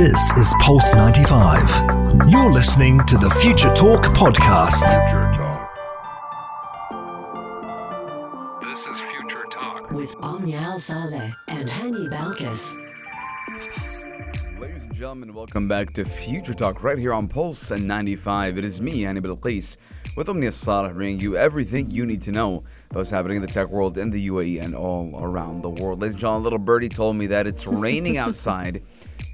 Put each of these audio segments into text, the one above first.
This is Pulse 95. You're listening to the Future Talk podcast. Future Talk. This is Future Talk. with Omnia Saleh and Hani Balkis. Ladies and gentlemen, welcome back to Future Talk right here on Pulse and 95. It is me, Hani Balkis, with Omnia Salah, bringing you everything you need to know about what's happening in the tech world in the UAE and all around the world. Ladies and gentlemen, little birdie told me that it's raining outside,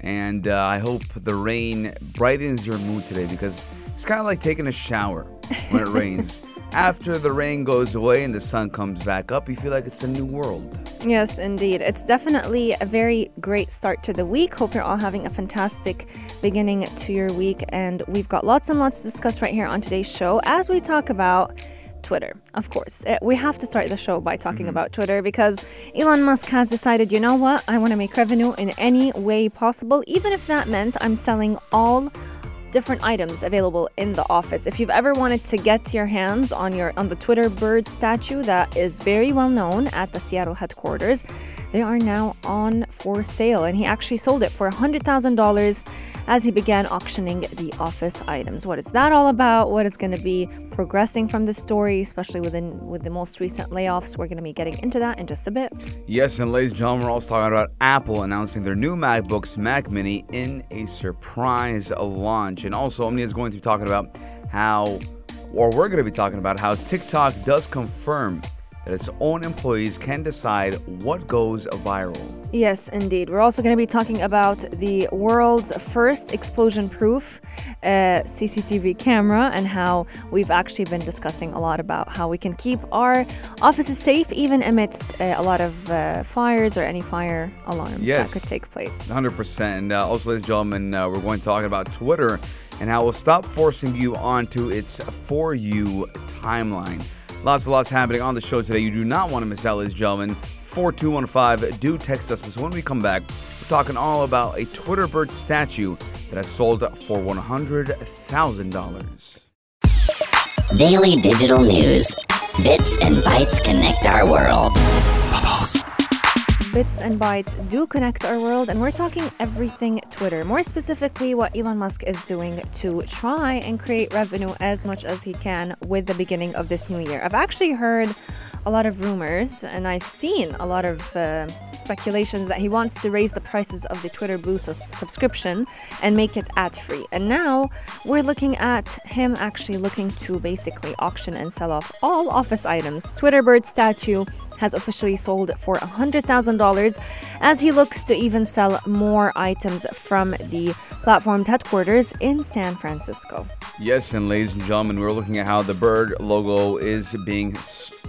and uh, I hope the rain brightens your mood today because it's kind of like taking a shower when it rains. After the rain goes away and the sun comes back up, you feel like it's a new world. Yes, indeed. It's definitely a very great start to the week. Hope you're all having a fantastic beginning to your week. And we've got lots and lots to discuss right here on today's show as we talk about Twitter. Of course, Uh, we have to start the show by talking about Twitter because Elon Musk has decided, you know what, I want to make revenue in any way possible, even if that meant I'm selling all different items available in the office. If you've ever wanted to get your hands on your on the Twitter bird statue that is very well known at the Seattle headquarters, they are now on for sale and he actually sold it for a $100,000 as he began auctioning the office items. What is that all about? What is going to be progressing from this story, especially within with the most recent layoffs? We're going to be getting into that in just a bit. Yes, and ladies and gentlemen, we're also talking about Apple announcing their new MacBooks, Mac Mini, in a surprise launch. And also, Omnia is going to be talking about how, or we're going to be talking about how TikTok does confirm that its own employees can decide what goes viral. Yes, indeed. We're also going to be talking about the world's first explosion proof uh, CCTV camera and how we've actually been discussing a lot about how we can keep our offices safe even amidst uh, a lot of uh, fires or any fire alarms Yes. that could take place. 100%. And uh, also, ladies and gentlemen, uh, we're going to talk about Twitter and how it will stop forcing you onto its For You timeline. Lots and lots happening on the show today. You do not want to miss out, ladies and gentlemen. 4215, do text us. Because when we come back, we're talking all about a Twitter bird statue that has sold for $100,000. Daily digital news. Bits and bytes connect our world. Bits and bytes do connect our world, and we're talking everything Twitter. More specifically, what Elon Musk is doing to try and create revenue as much as he can with the beginning of this new year. I've actually heard a lot of rumors, and I've seen a lot of uh, speculations that he wants to raise the prices of the Twitter Blue subscription and make it ad free. And now we're looking at him actually looking to basically auction and sell off all office items. Twitter Bird statue has officially sold for $100,000 as he looks to even sell more items from the platform's headquarters in San Francisco. Yes, and ladies and gentlemen, we're looking at how the bird logo is being,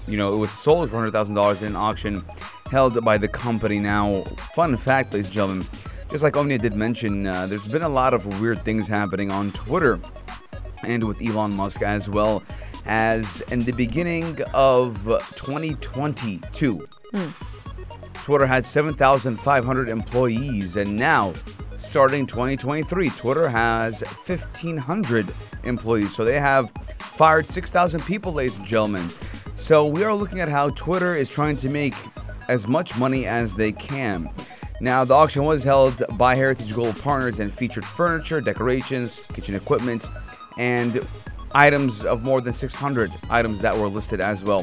you know, it was sold for $100,000 in an auction held by the company. Now, fun fact, ladies and gentlemen, just like Omnia did mention, uh, there's been a lot of weird things happening on Twitter and with Elon Musk as well as in the beginning of 2022. Hmm. Twitter had 7,500 employees, and now, starting 2023, Twitter has 1,500 employees. So they have fired 6,000 people, ladies and gentlemen. So we are looking at how Twitter is trying to make as much money as they can. Now, the auction was held by Heritage Global Partners and featured furniture, decorations, kitchen equipment, and items of more than 600 items that were listed as well.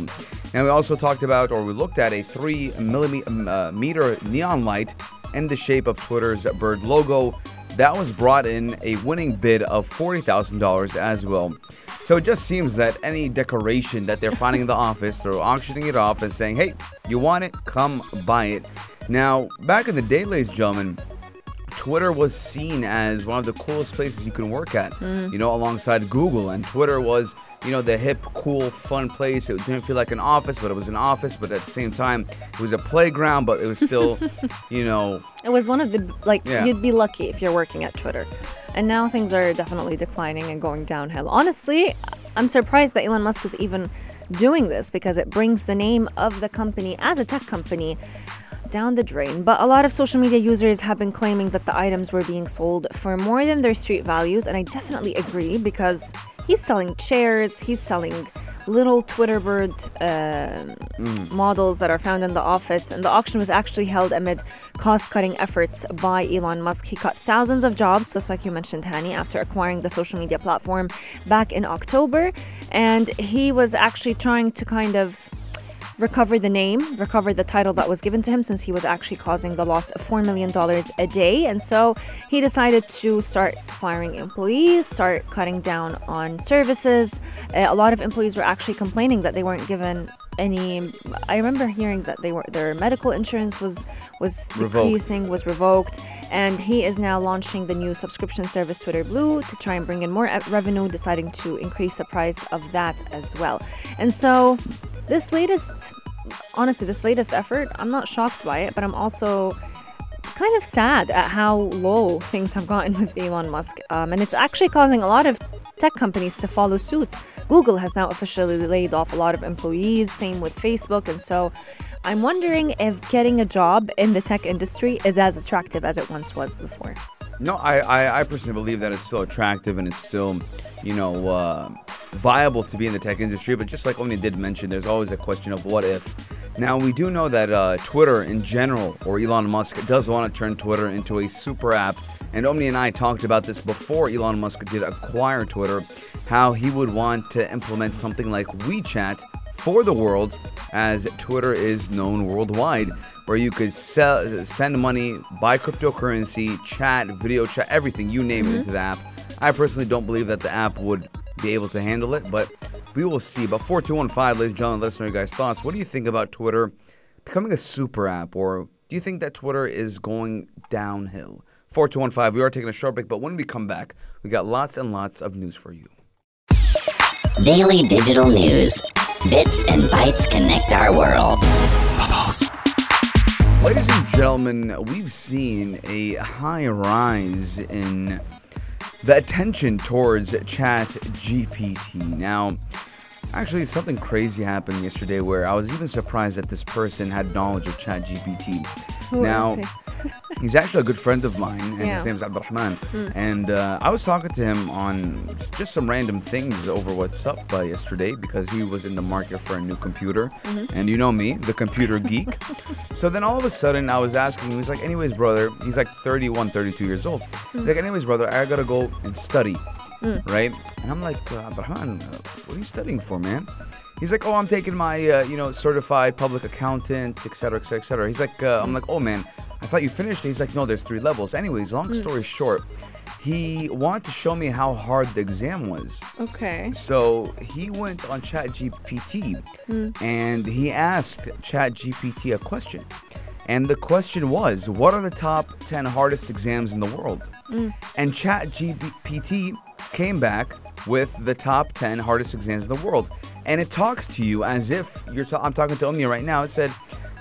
And we also talked about, or we looked at, a three millimeter uh, neon light in the shape of Twitter's bird logo that was brought in a winning bid of $40,000 as well. So it just seems that any decoration that they're finding in the office, they're auctioning it off and saying, hey, you want it? Come buy it. Now, back in the day, ladies and gentlemen, Twitter was seen as one of the coolest places you can work at, mm. you know, alongside Google. And Twitter was, you know, the hip, cool, fun place. It didn't feel like an office, but it was an office. But at the same time, it was a playground, but it was still, you know, It was one of the, like, Yeah. you'd be lucky if you're working at Twitter. And now things are definitely declining and going downhill. Honestly, I'm surprised that Elon Musk is even doing this because it brings the name of the company as a tech company down the drain. But a lot of social media users have been claiming that the items were being sold for more than their street values, and I definitely agree because he's selling chairs, he's selling little Twitter bird uh, models that are found in the office. And the auction was actually held amid cost cutting efforts by Elon Musk. He cut thousands of jobs, just like you mentioned, Hani, after acquiring the social media platform back in October. And he was actually trying to kind of recover the name, recover the title that was given to him since he was actually causing the loss of $4 million a day. And so he decided to start firing employees, start cutting down on services. Uh, a lot of employees were actually complaining that they weren't given any I remember hearing that they were their medical insurance was was Revoked. decreasing was revoked and he is now launching the new subscription service Twitter Blue to try and bring in more revenue deciding to increase the price of that as well. And so this latest honestly this latest effort i'm not shocked by it but i'm also kind of sad at how low things have gotten with elon musk. Um, and it's actually causing a lot of tech companies to follow suit. Google has now officially laid off a lot of employees same with facebook. And so i'm wondering if getting a job in the tech industry is as attractive as it once was before No, I, I, I personally believe that it's still attractive and it's still, you know, uh, viable to be in the tech industry. But just like Omni did mention, there's always a question of what if. Now, we do know that uh, Twitter in general, or Elon Musk, does want to turn Twitter into a super app. And Omni and I talked about this before Elon Musk did acquire Twitter, how he would want to implement something like WeChat for the world, as Twitter is known worldwide, where you could sell, send money, buy cryptocurrency, chat, video chat, everything, you name it, mm-hmm. into the app. I personally don't believe that the app would be able to handle it, but we will see. But 4215, ladies and gentlemen, let us know your guys' thoughts. What do you think about Twitter becoming a super app, or do you think that Twitter is going downhill? 4215, we are taking a short break, but when we come back, we got lots and lots of news for you. Daily digital news. Bits and bytes connect our world. Ladies and gentlemen, we've seen a high rise in the attention towards Chat GPT. Now, actually, something crazy happened yesterday where I was even surprised that this person had knowledge of Chat GPT. Who now, is he's actually a good friend of mine, and Yeah. his name's Abdurrahman. And uh, I was talking to him on just, some random things over WhatsApp uh, yesterday because he was in the market for a new computer. And you know me, the computer geek. so then all of a sudden, I was asking him, he's like, anyways, brother, he's like 31, 32 years old. He's like, anyways, brother, I gotta go and study. Right? And I'm like, uh, Abdurrahman, uh, what are you studying for, man? He's like, oh, I'm taking my, uh, you know, certified public accountant, et cetera, et cetera, et cetera. He's like, uh, I'm like, oh man, I thought you finished. He's like, no, there's three levels. Anyways, long story short, he wanted to show me how hard the exam was. okay So he went on ChatGPT and he asked ChatGPT a question. And the question was, what are the top 10 hardest exams in the world? And ChatGPT came back with the top 10 hardest exams in the world. And it talks to you as if you're ta- I'm talking to Omnia right now. It said,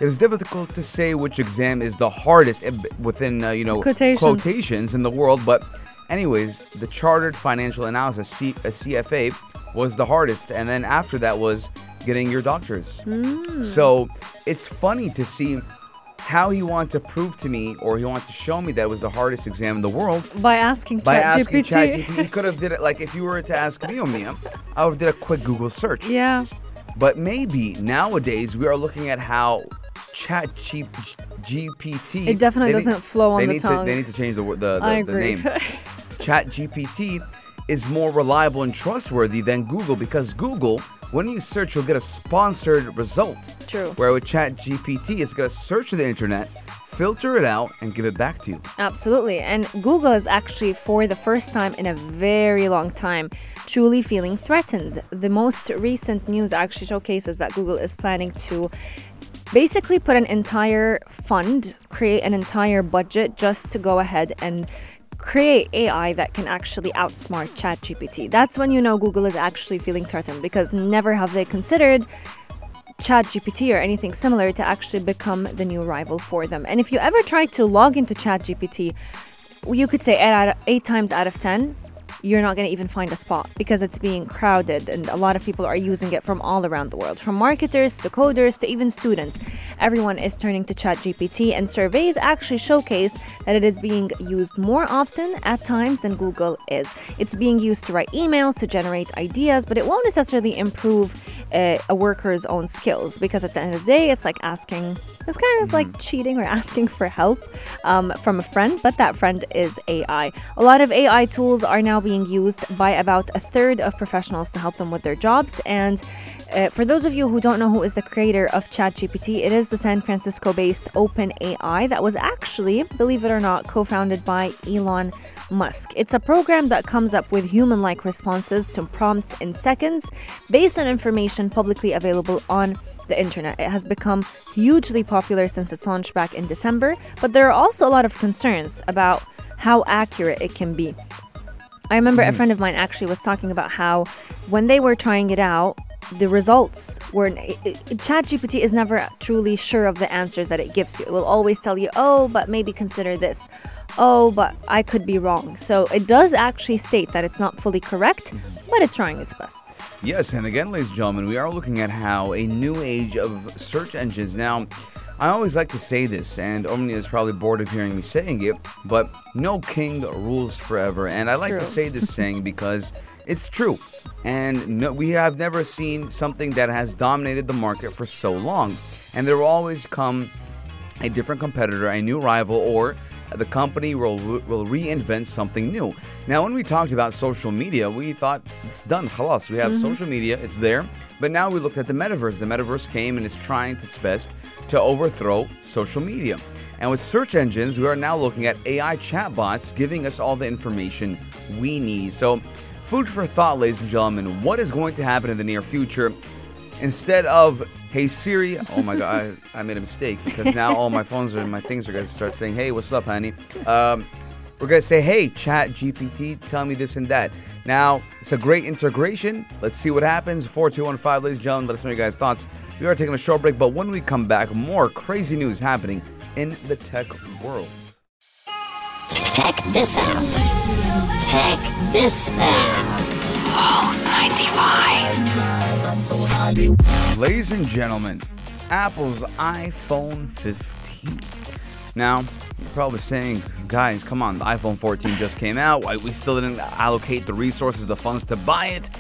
it is difficult to say which exam is the hardest within, uh, you know, Quotations. quotations in the world. But anyways, the Chartered Financial Analysis, C- uh, CFA, was the hardest. And then after that was getting your doctors. So it's funny to see how he wanted to prove to me or he wanted to show me that it was the hardest exam in the world by asking by asking ChatGPT. He could have did it like if you were to ask me, Omnia, I would have did a quick Google search. yeah But maybe nowadays we are looking at how Chat GPT. It definitely doesn't flow on the need tongue. To, they need to change the the, the, I the name. Chat GPT is more reliable and trustworthy than Google because Google, when you search, you'll get a sponsored result. True. Where with Chat GPT, it's gonna search the internet, filter it out, and give it back to you. Absolutely. And Google is actually, for the first time in a very long time, truly feeling threatened. The most recent news actually showcases that Google is planning to basically put an entire fund, create an entire budget just to go ahead and create AI that can actually outsmart ChatGPT. That's when you know Google is actually feeling threatened because never have they considered ChatGPT or anything similar to actually become the new rival for them. And if you ever try to log into ChatGPT, you could say eight, out of, eight times out of 10, you're not going to even find a spot because it's being crowded and a lot of people are using it from all around the world from marketers to coders to even students. Everyone is turning to ChatGPT and surveys actually showcase that it is being used more often at times than Google is. It's being used to write emails to generate ideas but it won't necessarily improve uh, a worker's own skills because at the end of the day it's like asking it's kind of like cheating or asking for help um, from a friend but that friend is ai a lot of ai tools are now being used by about a third of professionals to help them with their jobs and uh, for those of you who don't know who is the creator of ChatGPT, it is the San Francisco based OpenAI that was actually, believe it or not, co founded by Elon Musk. It's a program that comes up with human like responses to prompts in seconds based on information publicly available on the internet. It has become hugely popular since its launch back in December, but there are also a lot of concerns about how accurate it can be. I remember a hmm. friend of mine actually was talking about how when they were trying it out, the results were it- it- ChatGPT is never truly sure of the answers that it gives you. It will always tell you, "Oh, but maybe consider this." "Oh, but I could be wrong." So it does actually state that it's not fully correct, mm-hmm. but it's trying its best. Yes, and again, ladies and gentlemen, we are looking at how a new age of search engines. Now, I always like to say this, and Omnia is probably bored of hearing me saying it, but no king rules forever. And I like to say this saying because it's true. And no, we have never seen something that has dominated the market for so long. And there will always come a different competitor, a new rival, or the company will, will reinvent something new. Now, when we talked about social media, we thought it's done. Khalas, we have mm-hmm. social media, it's there. But now we looked at the metaverse. The metaverse came and is trying its best to overthrow social media. And with search engines, we are now looking at AI chatbots giving us all the information we need. So, food for thought, ladies and gentlemen. What is going to happen in the near future? Instead of hey siri oh my god I, I made a mistake because now all my phones and my things are going to start saying hey what's up honey um, we're going to say hey chat gpt tell me this and that now it's a great integration let's see what happens 4215 ladies and gentlemen let us know your guys thoughts we are taking a short break but when we come back more crazy news happening in the tech world Check this out. Check this out. Pulse 95. Ladies and gentlemen, Apple's iPhone 15. Now, you're probably saying, guys, come on, the iPhone 14 just came out. Why we still didn't allocate the resources, the funds to buy it?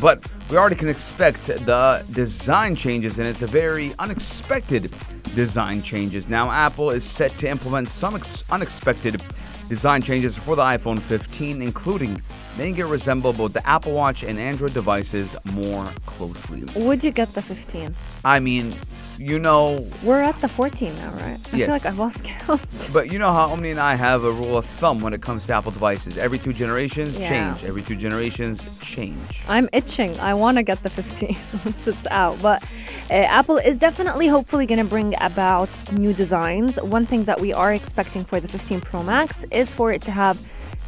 But we already can expect the design changes, and it's a very unexpected design changes. Now, Apple is set to implement some ex- unexpected design changes for the iPhone 15, including making it resemble both the Apple Watch and Android devices more closely. Would you get the 15? I mean, you know, We're at the 14 now, right? I Yes. feel like I've lost count. but you know how Omni and I have a rule of thumb when it comes to Apple devices. Every two generations, Yeah. change. Every two generations, change. I'm itching. I want to get the 15 once it's out. But uh, Apple is definitely, hopefully, going to bring about new designs. One thing that we are expecting for the 15 Pro Max is for it to have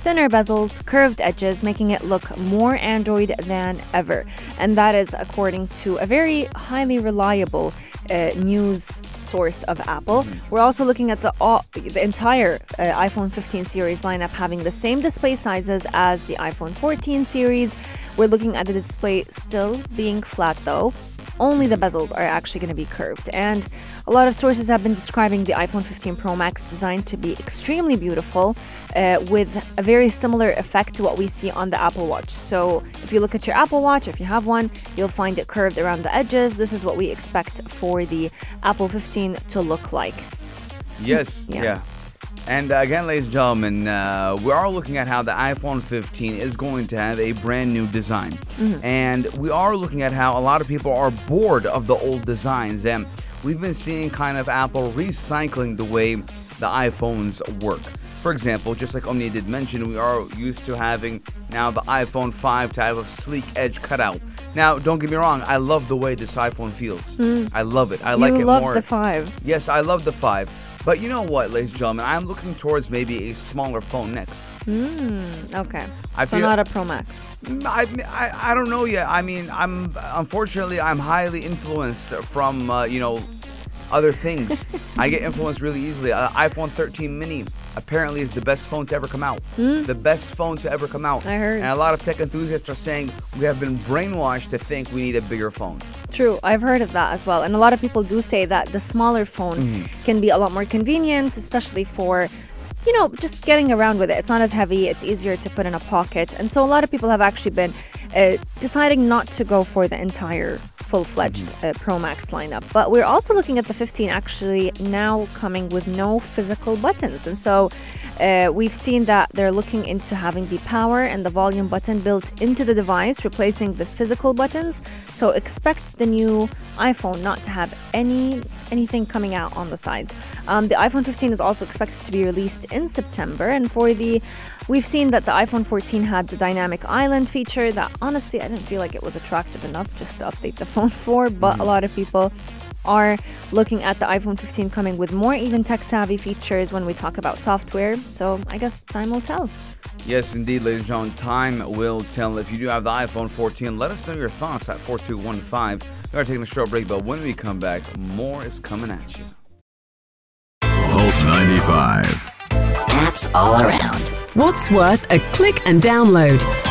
thinner bezels, curved edges, making it look more Android than ever. And that is according to a very highly reliable uh, news source of Apple. We're also looking at the all, the entire uh, iPhone 15 series lineup having the same display sizes as the iPhone 14 series. We're looking at the display still being flat though. Only the bezels are actually going to be curved. And a lot of sources have been describing the iPhone 15 Pro Max design to be extremely beautiful uh, with a very similar effect to what we see on the Apple Watch. So if you look at your Apple Watch, if you have one, you'll find it curved around the edges. This is what we expect for the Apple 15 to look like. Yes, Yeah. yeah. And again, ladies and gentlemen, uh, we are looking at how the iPhone 15 is going to have a brand new design. Mm-hmm. And we are looking at how a lot of people are bored of the old designs. And we've been seeing kind of Apple recycling the way the iPhones work. For example, just like Omnia did mention, we are used to having now the iPhone 5 type of sleek edge cutout. Now, don't get me wrong, I love the way this iPhone feels. I love it. I like Hmm. you it love more. the 5. Yes, I love the 5. But you know what, ladies and gentlemen, I'm looking towards maybe a smaller phone next. Mmm, okay. I so feel- not a Pro Max. Mm, I, I, I don't know yet. I mean, I'm unfortunately I'm highly influenced from uh, you know other things. I get influenced really easily. Uh, iPhone 13 mini apparently is the best phone to ever come out. The best phone to ever come out. I heard. And a lot of tech enthusiasts are saying we have been brainwashed to think we need a bigger phone. True, I've heard of that as well. And a lot of people do say that the smaller phone Mm-hmm. can be a lot more convenient, especially for, you know, just getting around with it. It's not as heavy, it's easier to put in a pocket. And so a lot of people have actually been uh, deciding not to go for the entire full fledged uh, Pro Max lineup. But we're also looking at the 15 actually now coming with no physical buttons. And so uh, we've seen that they're looking into having the power and the volume button built into the device, replacing the physical buttons. So expect the new iPhone not to have any anything coming out on the sides. Um, the iPhone 15 is also expected to be released in September, and for the we've seen that the iPhone 14 had the dynamic island feature that honestly I didn't feel like it was attractive enough just to update the phone for, but a lot of people are looking at the iPhone 15 coming with more even tech savvy features when we talk about software. So I guess time will tell. Yes, indeed, ladies and gentlemen, time will tell. If you do have the iPhone 14, let us know your thoughts at 4215. We are taking a short break, but when we come back, more is coming at you. Pulse 95. Apps all around. What's worth a click and download?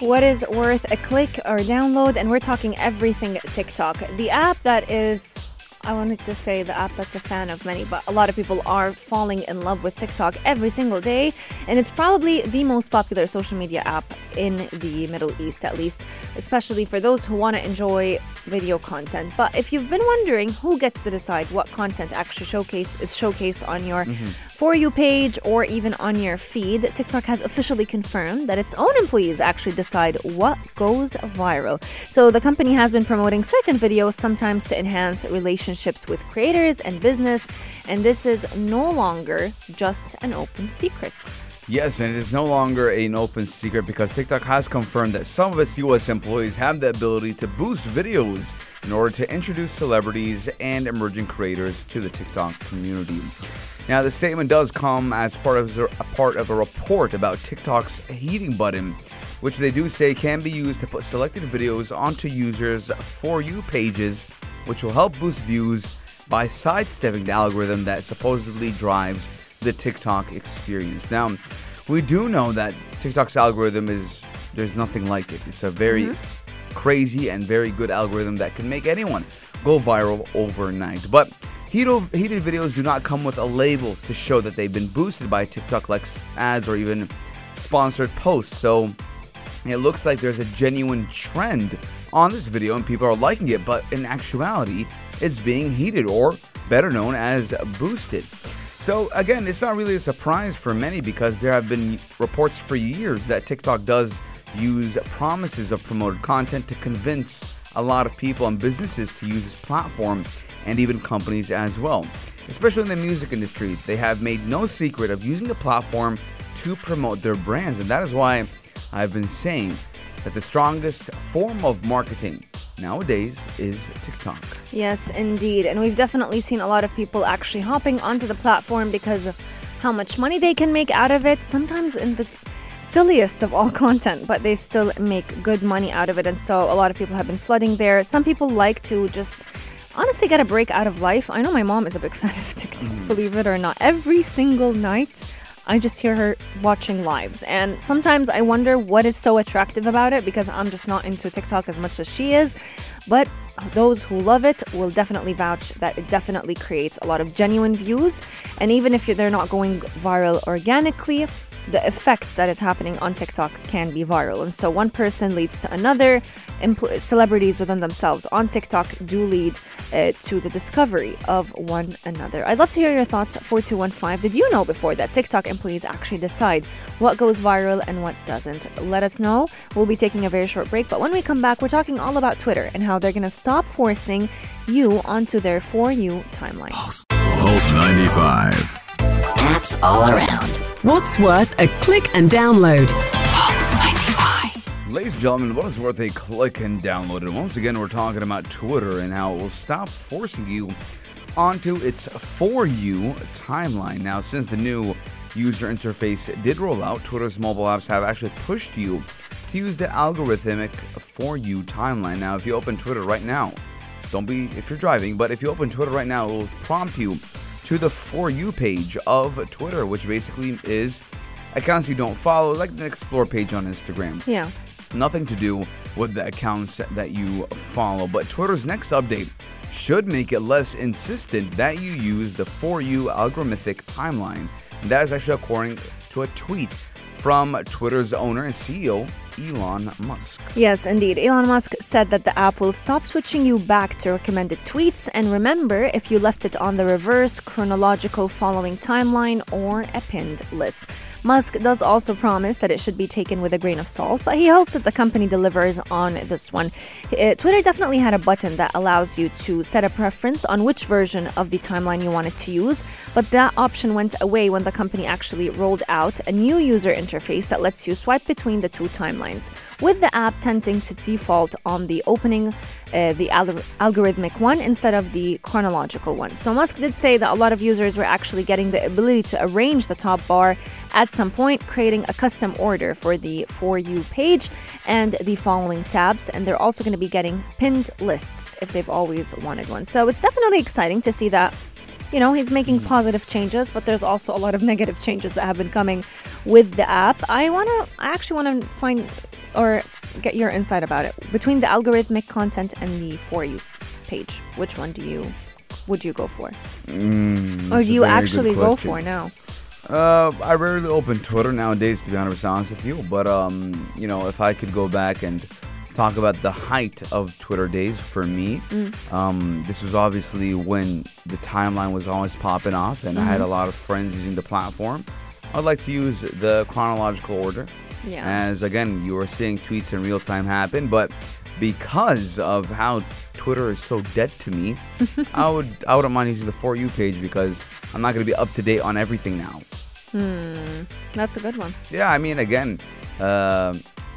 What is worth a click or download? And we're talking everything TikTok. The app that is, I wanted to say the app that's a fan of many, but a lot of people are falling in love with TikTok every single day. And it's probably the most popular social media app in the Middle East, at least, especially for those who want to enjoy video content. But if you've been wondering who gets to decide what content actually showcase is showcased on your mm-hmm. For You page or even on your feed, TikTok has officially confirmed that its own employees actually decide what goes viral. So the company has been promoting certain videos sometimes to enhance relationships with creators and business, and this is no longer just an open secret. Yes, and it is no longer an open secret because TikTok has confirmed that some of its US employees have the ability to boost videos in order to introduce celebrities and emerging creators to the TikTok community. Now, the statement does come as part of a part of a report about TikTok's heating button, which they do say can be used to put selected videos onto users' for you pages, which will help boost views by sidestepping the algorithm that supposedly drives the TikTok experience. Now, we do know that TikTok's algorithm is there's nothing like it. It's a very mm-hmm. crazy and very good algorithm that can make anyone go viral overnight. But heated, heated videos do not come with a label to show that they've been boosted by TikTok like ads or even sponsored posts. So it looks like there's a genuine trend on this video and people are liking it, but in actuality, it's being heated or better known as boosted. So again, it's not really a surprise for many because there have been reports for years that TikTok does use promises of promoted content to convince a lot of people and businesses to use this platform and even companies as well. Especially in the music industry, they have made no secret of using the platform to promote their brands, and that is why I've been saying that the strongest form of marketing nowadays is TikTok. Yes, indeed. And we've definitely seen a lot of people actually hopping onto the platform because of how much money they can make out of it, sometimes in the silliest of all content, but they still make good money out of it. And so a lot of people have been flooding there. Some people like to just honestly get a break out of life. I know my mom is a big fan of TikTok, mm. believe it or not. Every single night, I just hear her watching lives. And sometimes I wonder what is so attractive about it because I'm just not into TikTok as much as she is. But those who love it will definitely vouch that it definitely creates a lot of genuine views. And even if they're not going viral organically, the effect that is happening on TikTok can be viral. And so one person leads to another. Empl- celebrities within themselves on TikTok do lead uh, to the discovery of one another. I'd love to hear your thoughts at 4215. Did you know before that TikTok employees actually decide what goes viral and what doesn't? Let us know. We'll be taking a very short break, but when we come back, we're talking all about Twitter and how they're going to stop forcing you onto their For You timeline. Pulse 95. Apps all around. What's worth a click and download? Ladies and gentlemen, what is worth a click and download? And once again, we're talking about Twitter and how it will stop forcing you onto its For You timeline. Now, since the new user interface did roll out, Twitter's mobile apps have actually pushed you to use the algorithmic For You timeline. Now, if you open Twitter right now, don't be if you're driving, but if you open Twitter right now, it will prompt you to the For You page of Twitter, which basically is accounts you don't follow, like an explore page on Instagram. Yeah. Nothing to do with the accounts that you follow. But Twitter's next update should make it less insistent that you use the For You algorithmic timeline. And that is actually according to a tweet from Twitter's owner and CEO, Elon Musk. Yes, indeed. Elon Musk said that the app will stop switching you back to recommended tweets. And remember, if you left it on the reverse, chronological following timeline, or a pinned list. Musk does also promise that it should be taken with a grain of salt, but he hopes that the company delivers on this one. Uh, Twitter definitely had a button that allows you to set a preference on which version of the timeline you wanted to use, but that option went away when the company actually rolled out a new user interface that lets you swipe between the two timelines, with the app tending to default on the opening uh, the al- algorithmic one instead of the chronological one. So Musk did say that a lot of users were actually getting the ability to arrange the top bar at some point, creating a custom order for the For You page and the following tabs. And they're also going to be getting pinned lists if they've always wanted one. So it's definitely exciting to see that you know, he's making positive changes, but there's also a lot of negative changes that have been coming with the app. I want to, I actually want to find or get your insight about it between the algorithmic content and the For You page. Which one do you, would you go for? Mm, or do you actually go for now? Uh, I rarely open Twitter nowadays, to be honest honest with you. But um, you know, if I could go back and talk about the height of Twitter days for me, um, this was obviously when the timeline was always popping off, and I had a lot of friends using the platform. I'd like to use the chronological order, Yeah. as again, you were seeing tweets in real time happen, but because of how Twitter is so dead to me, I would I wouldn't mind using the For You page because I'm not going to be up to date on everything now. Hmm, That's a good one. Yeah, I mean, again, uh,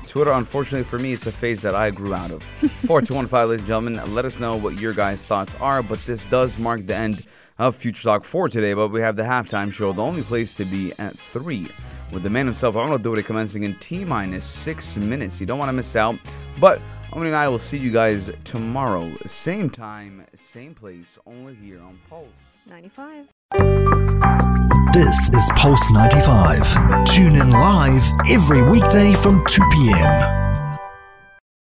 Twitter, unfortunately for me, it's a phase that I grew out of. 4215, ladies and gentlemen, let us know what your guys' thoughts are. But this does mark the end of Future Talk for today. But we have the halftime show, the only place to be at 3, with the man himself, Arnold Dory, commencing in T minus 6 minutes. You don't want to miss out. But Omni and I will see you guys tomorrow. Same time, same place, only here on Pulse. 95. This is Pulse 95. Tune in live every weekday from 2 p.m.